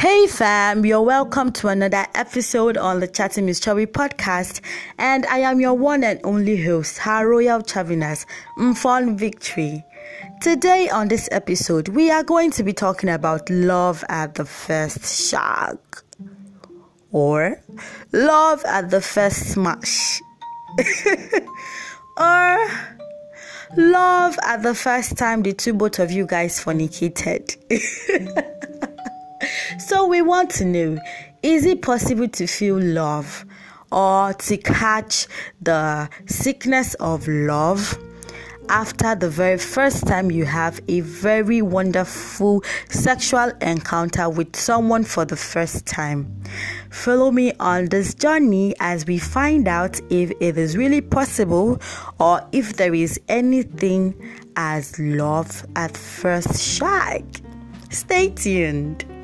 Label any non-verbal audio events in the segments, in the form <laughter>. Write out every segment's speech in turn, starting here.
Hey fam, you're welcome to another episode on the Chatting Miss Chubby podcast, and I am your one and only host, Her Royal Chubbiness, Mfon Victory. Today on this episode, we are going to be talking about love at the first shock or love at the first smash <laughs> or love at the first time the two both of you guys fornicated. <laughs> So we want to know is it possible to feel love or to catch the sickness of love? after the very first time you have a very wonderful sexual encounter with someone for the first time. Follow me on this journey as we find out if it is really possible or if there is anything as love at first sight. Stay tuned.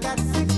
got sick.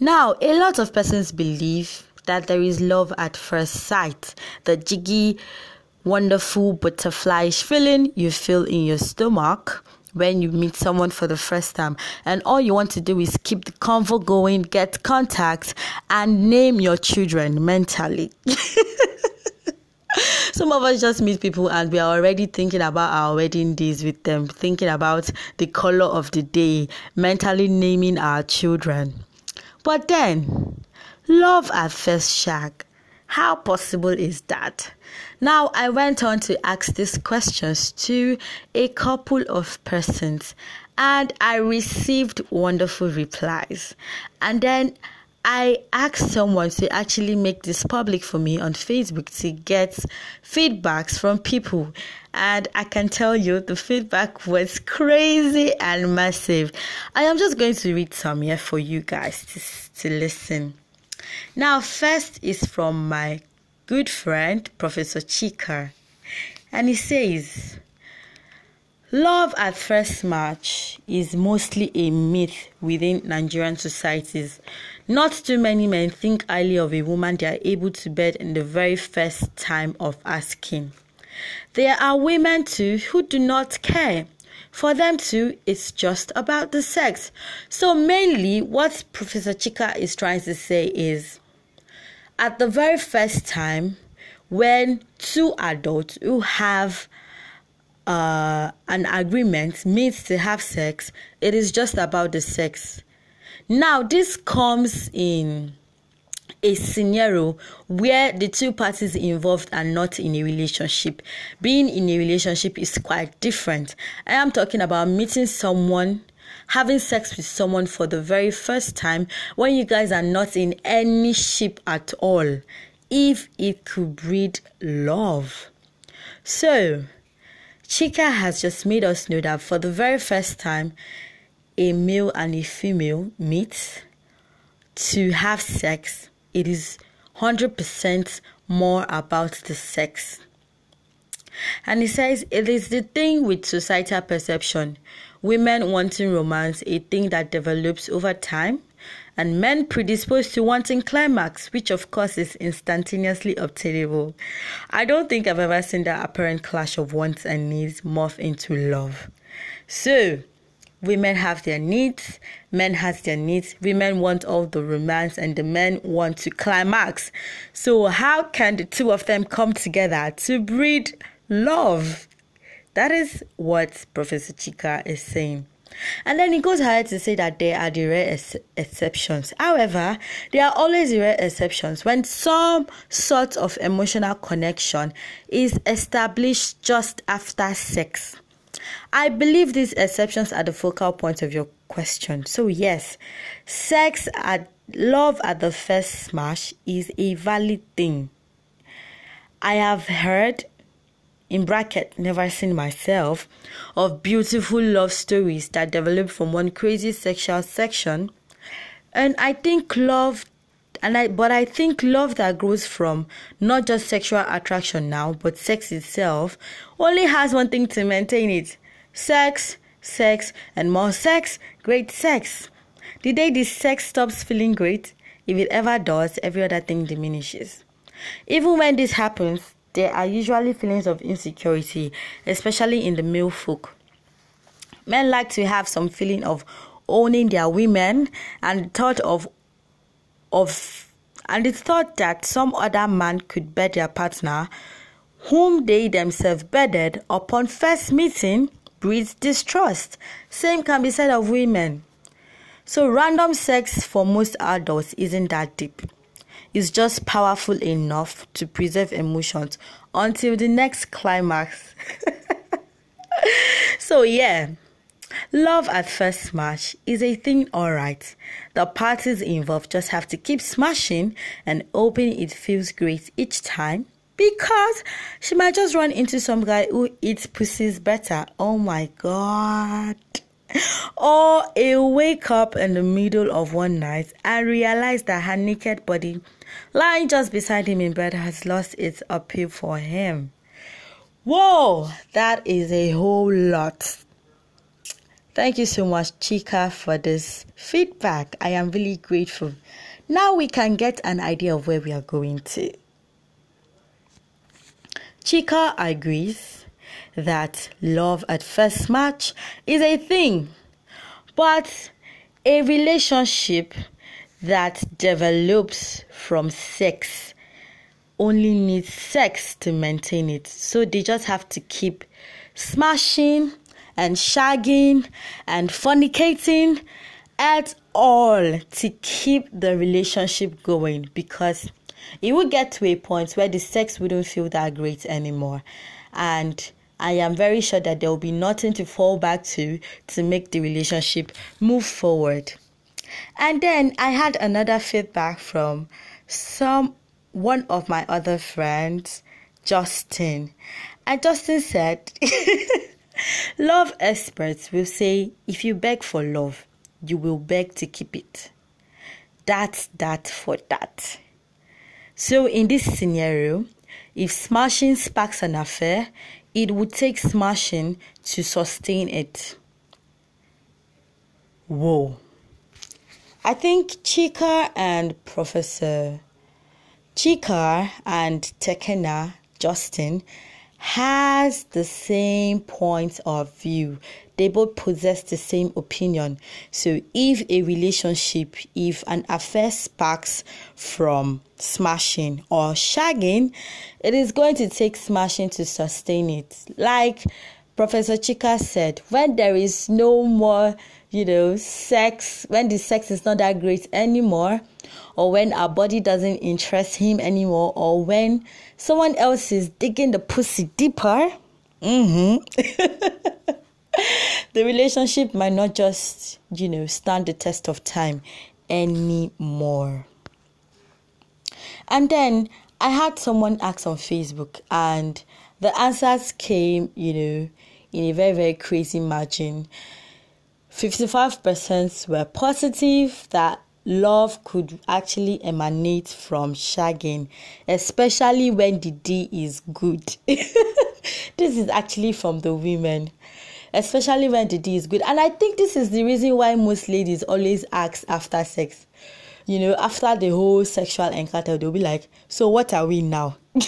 Now, a lot of persons believe that there is love at first sight, the jiggy, wonderful butterflies feeling you feel in your stomach when you meet someone for the first time. And all you want to do is keep the convo going get contact and name your children mentally. <laughs> Some of us just meet people and we are already thinking about our wedding days with them thinking about the color of the day mentally naming our children but then love at first shag how possible is that? Now, I went on to ask these questions to a couple of persons and I received wonderful replies. And then I asked someone to actually make this public for me on Facebook to get feedbacks from people. And I can tell you the feedback was crazy and massive. I am just going to read some here for you guys to, to listen. Now, first is from my good friend, Professor Chika, and he says, Love at first match is mostly a myth within Nigerian societies. Not too many men think highly of a woman they are able to bed in the very first time of asking. There are women too who do not care for them too, it's just about the sex. So, mainly, what Professor Chika is trying to say is at the very first time, when two adults who have uh, an agreement means to have sex, it is just about the sex. Now, this comes in a scenario where the two parties involved are not in a relationship. Being in a relationship is quite different. I am talking about meeting someone having sex with someone for the very first time when you guys are not in any ship at all, if it could breed love. So, Chika has just made us know that for the very first time, a male and a female meet to have sex it is 100% more about the sex. And he says it is the thing with societal perception. Women wanting romance, a thing that develops over time, and men predisposed to wanting climax, which of course is instantaneously obtainable. I don't think I've ever seen that apparent clash of wants and needs morph into love. So, women have their needs men has their needs women want all the romance and the men want to climax so how can the two of them come together to breed love that is what professor chika is saying and then he goes ahead to say that there are the rare ex- exceptions. However, there are always rare exceptions when some sort of emotional connection is established just after sex. I believe these exceptions are the focal point of your question. So, yes, sex at love at the first smash is a valid thing. I have heard, in bracket, never seen myself, of beautiful love stories that develop from one crazy sexual section. And I think love and I but I think love that grows from not just sexual attraction now, but sex itself only has one thing to maintain it. Sex, sex, and more sex, great sex. The day this sex stops feeling great, if it ever does, every other thing diminishes. Even when this happens, there are usually feelings of insecurity, especially in the male folk. Men like to have some feeling of owning their women and thought of of and the thought that some other man could bed their partner, whom they themselves bedded upon first meeting, breeds distrust. Same can be said of women. So, random sex for most adults isn't that deep. It's just powerful enough to preserve emotions until the next climax. <laughs> so, yeah, Love at first smash is a thing, alright. The parties involved just have to keep smashing and hoping it feels great each time because she might just run into some guy who eats pussies better. Oh my god. Or a wake up in the middle of one night and realize that her naked body lying just beside him in bed has lost its appeal for him. Whoa, that is a whole lot Thank you so much, Chika, for this feedback. I am really grateful. Now we can get an idea of where we are going to. Chika agrees that love at first match is a thing, but a relationship that develops from sex only needs sex to maintain it. So they just have to keep smashing and shagging and fornicating at all to keep the relationship going because it will get to a point where the sex wouldn't feel that great anymore. And I am very sure that there will be nothing to fall back to to make the relationship move forward. And then I had another feedback from some one of my other friends, Justin. And Justin said, <laughs> Love experts will say if you beg for love, you will beg to keep it. That's that for that. So, in this scenario, if smashing sparks an affair, it would take smashing to sustain it. Whoa. I think Chika and Professor Chika and Tekena Justin has the same point of view. They both possess the same opinion. So, if a relationship, if an affair sparks from smashing or shagging, it is going to take smashing to sustain it. Like Professor Chika said, when there is no more, you know, sex, when the sex is not that great anymore, or when our body doesn't interest him anymore, or when someone else is digging the pussy deeper, mm-hmm. <laughs> the relationship might not just, you know, stand the test of time anymore. And then I had someone ask on Facebook, and the answers came, you know, in a very, very crazy margin. 55% were positive that love could actually emanate from shagging, especially when the D is good. <laughs> this is actually from the women, especially when the D is good. And I think this is the reason why most ladies always ask after sex. You know, after the whole sexual encounter, they'll be like, So, what are we now? <laughs>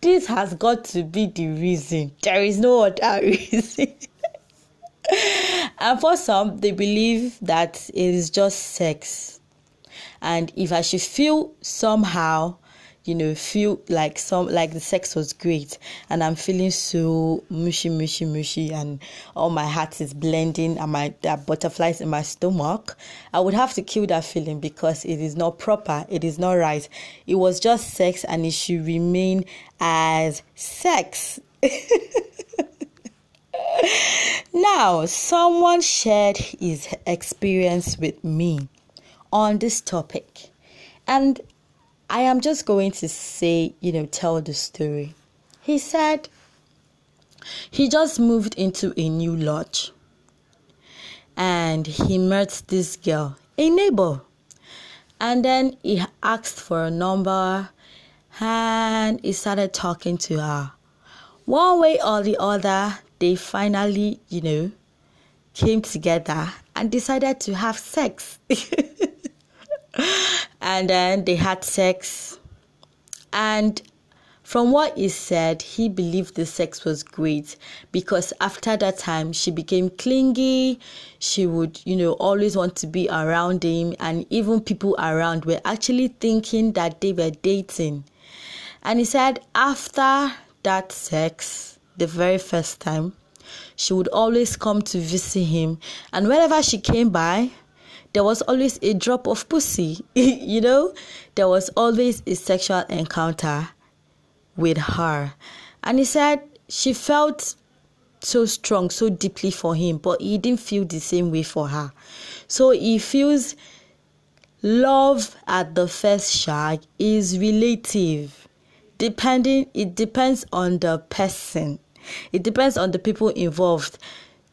this has got to be the reason. There is no other <laughs> reason <laughs> and for some, they believe that it is just sex. And if I should feel somehow, you know, feel like some like the sex was great and I'm feeling so mushy, mushy, mushy, and all my heart is blending and my there butterflies in my stomach, I would have to kill that feeling because it is not proper, it is not right. It was just sex and it should remain as sex. <laughs> <laughs> now, someone shared his experience with me on this topic, and I am just going to say, you know, tell the story. He said he just moved into a new lodge and he met this girl, a neighbor. And then he asked for a number and he started talking to her. One way or the other, they finally, you know, came together and decided to have sex. <laughs> and then they had sex. And from what he said, he believed the sex was great because after that time, she became clingy. She would, you know, always want to be around him. And even people around were actually thinking that they were dating. And he said, after that sex, the very first time, she would always come to visit him. And whenever she came by, there was always a drop of pussy. <laughs> you know, there was always a sexual encounter with her. And he said she felt so strong, so deeply for him, but he didn't feel the same way for her. So he feels love at the first shag is relative depending it depends on the person it depends on the people involved.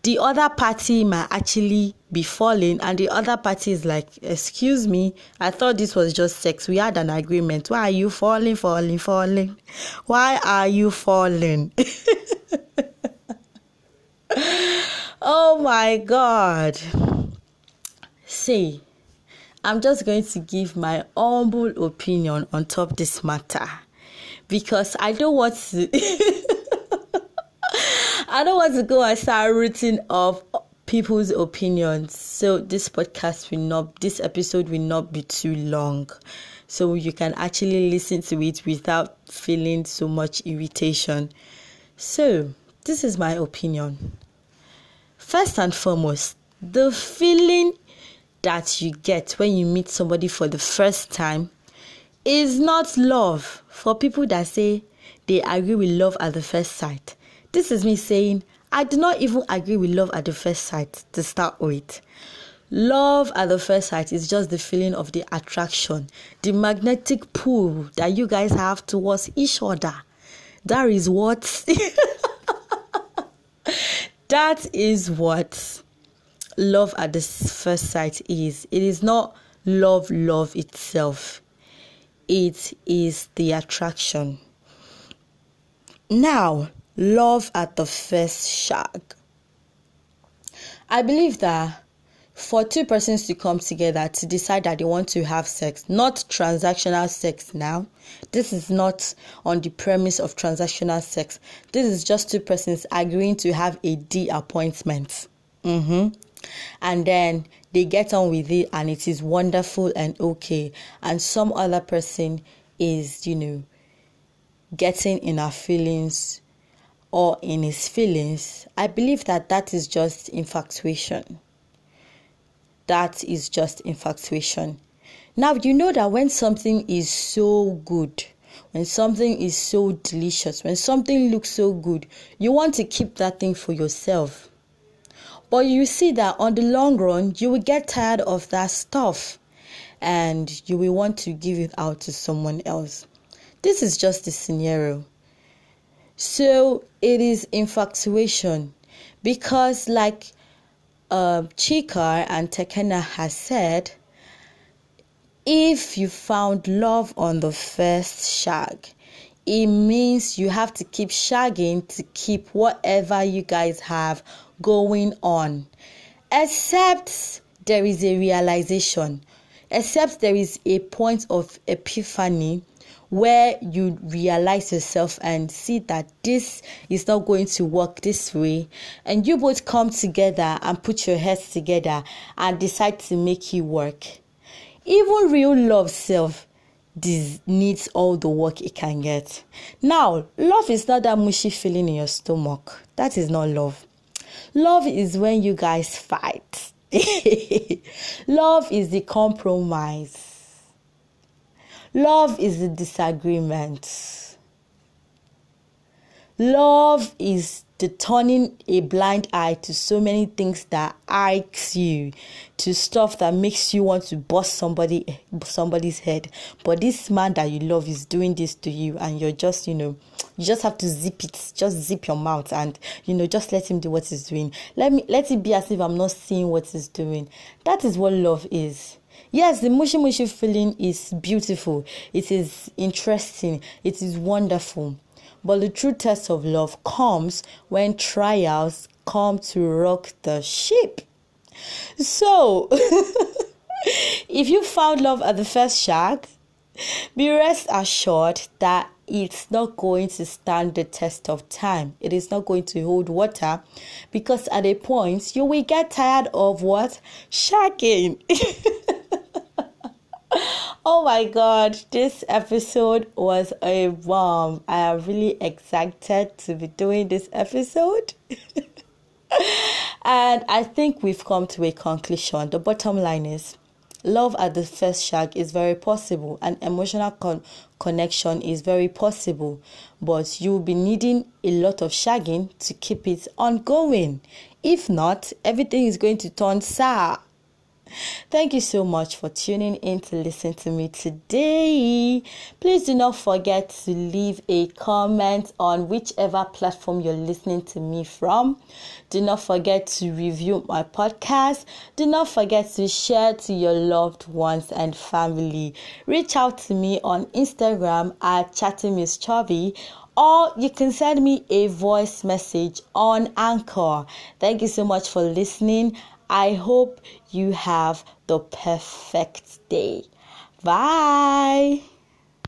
The other party might actually be falling and the other party is like excuse me i thought this was just sex. We had an agreement. Why are you falling falling falling? Why are you falling? <laughs> Oh my god. See, I'm just going to give my humble opinion on top of this matter because I don't want to <laughs> I don't want to go and start rooting of people's opinions. So this podcast will not this episode will not be too long. So you can actually listen to it without feeling so much irritation. So this is my opinion. First and foremost, the feeling that you get when you meet somebody for the first time is not love. For people that say they agree with love at the first sight, this is me saying I do not even agree with love at the first sight to start with. Love at the first sight is just the feeling of the attraction, the magnetic pull that you guys have towards each other. That is what <laughs> that is what love at the first sight is. It is not love, love itself, it is the attraction. Now, love at the first shag. I believe that for two persons to come together to decide that they want to have sex, not transactional sex now. This is not on the premise of transactional sex. This is just two persons agreeing to have a D appointment. Mm-hmm and then they get on with it and it is wonderful and okay and some other person is you know getting in our feelings or in his feelings i believe that that is just infatuation that is just infatuation now you know that when something is so good when something is so delicious when something looks so good you want to keep that thing for yourself but you see that on the long run, you will get tired of that stuff and you will want to give it out to someone else. This is just a scenario. So it is infatuation because, like uh, Chika and Tekena has said, if you found love on the first shag, it means you have to keep shagging to keep whatever you guys have going on. Except there is a realization, except there is a point of epiphany where you realize yourself and see that this is not going to work this way. And you both come together and put your heads together and decide to make it work. Even real love self this needs all the work it can get. Now love is not that mushy feeling in your stomach. That is not love. Love is when you guys fight. <laughs> Love is the compromise. Love is the disagreement. Love is to turning a blind eye to so many things that irks you, to stuff that makes you want to bust somebody somebody's head. But this man that you love is doing this to you, and you're just, you know, you just have to zip it, just zip your mouth, and you know, just let him do what he's doing. Let me let it be as if I'm not seeing what he's doing. That is what love is. Yes, the mushy mushy feeling is beautiful. It is interesting. It is wonderful but the true test of love comes when trials come to rock the ship. So, <laughs> if you found love at the first shag, be rest assured that it's not going to stand the test of time. It is not going to hold water because at a point you will get tired of what? Shagging. <laughs> Oh my god, this episode was a bomb. I am really excited to be doing this episode. <laughs> and I think we've come to a conclusion. The bottom line is love at the first shag is very possible and emotional con- connection is very possible, but you'll be needing a lot of shagging to keep it ongoing. If not, everything is going to turn sour. Thank you so much for tuning in to listen to me today. Please do not forget to leave a comment on whichever platform you're listening to me from. Do not forget to review my podcast. Do not forget to share to your loved ones and family. Reach out to me on Instagram at Chatting Miss Chubby or you can send me a voice message on Anchor. Thank you so much for listening. I hope you have the perfect day. Bye.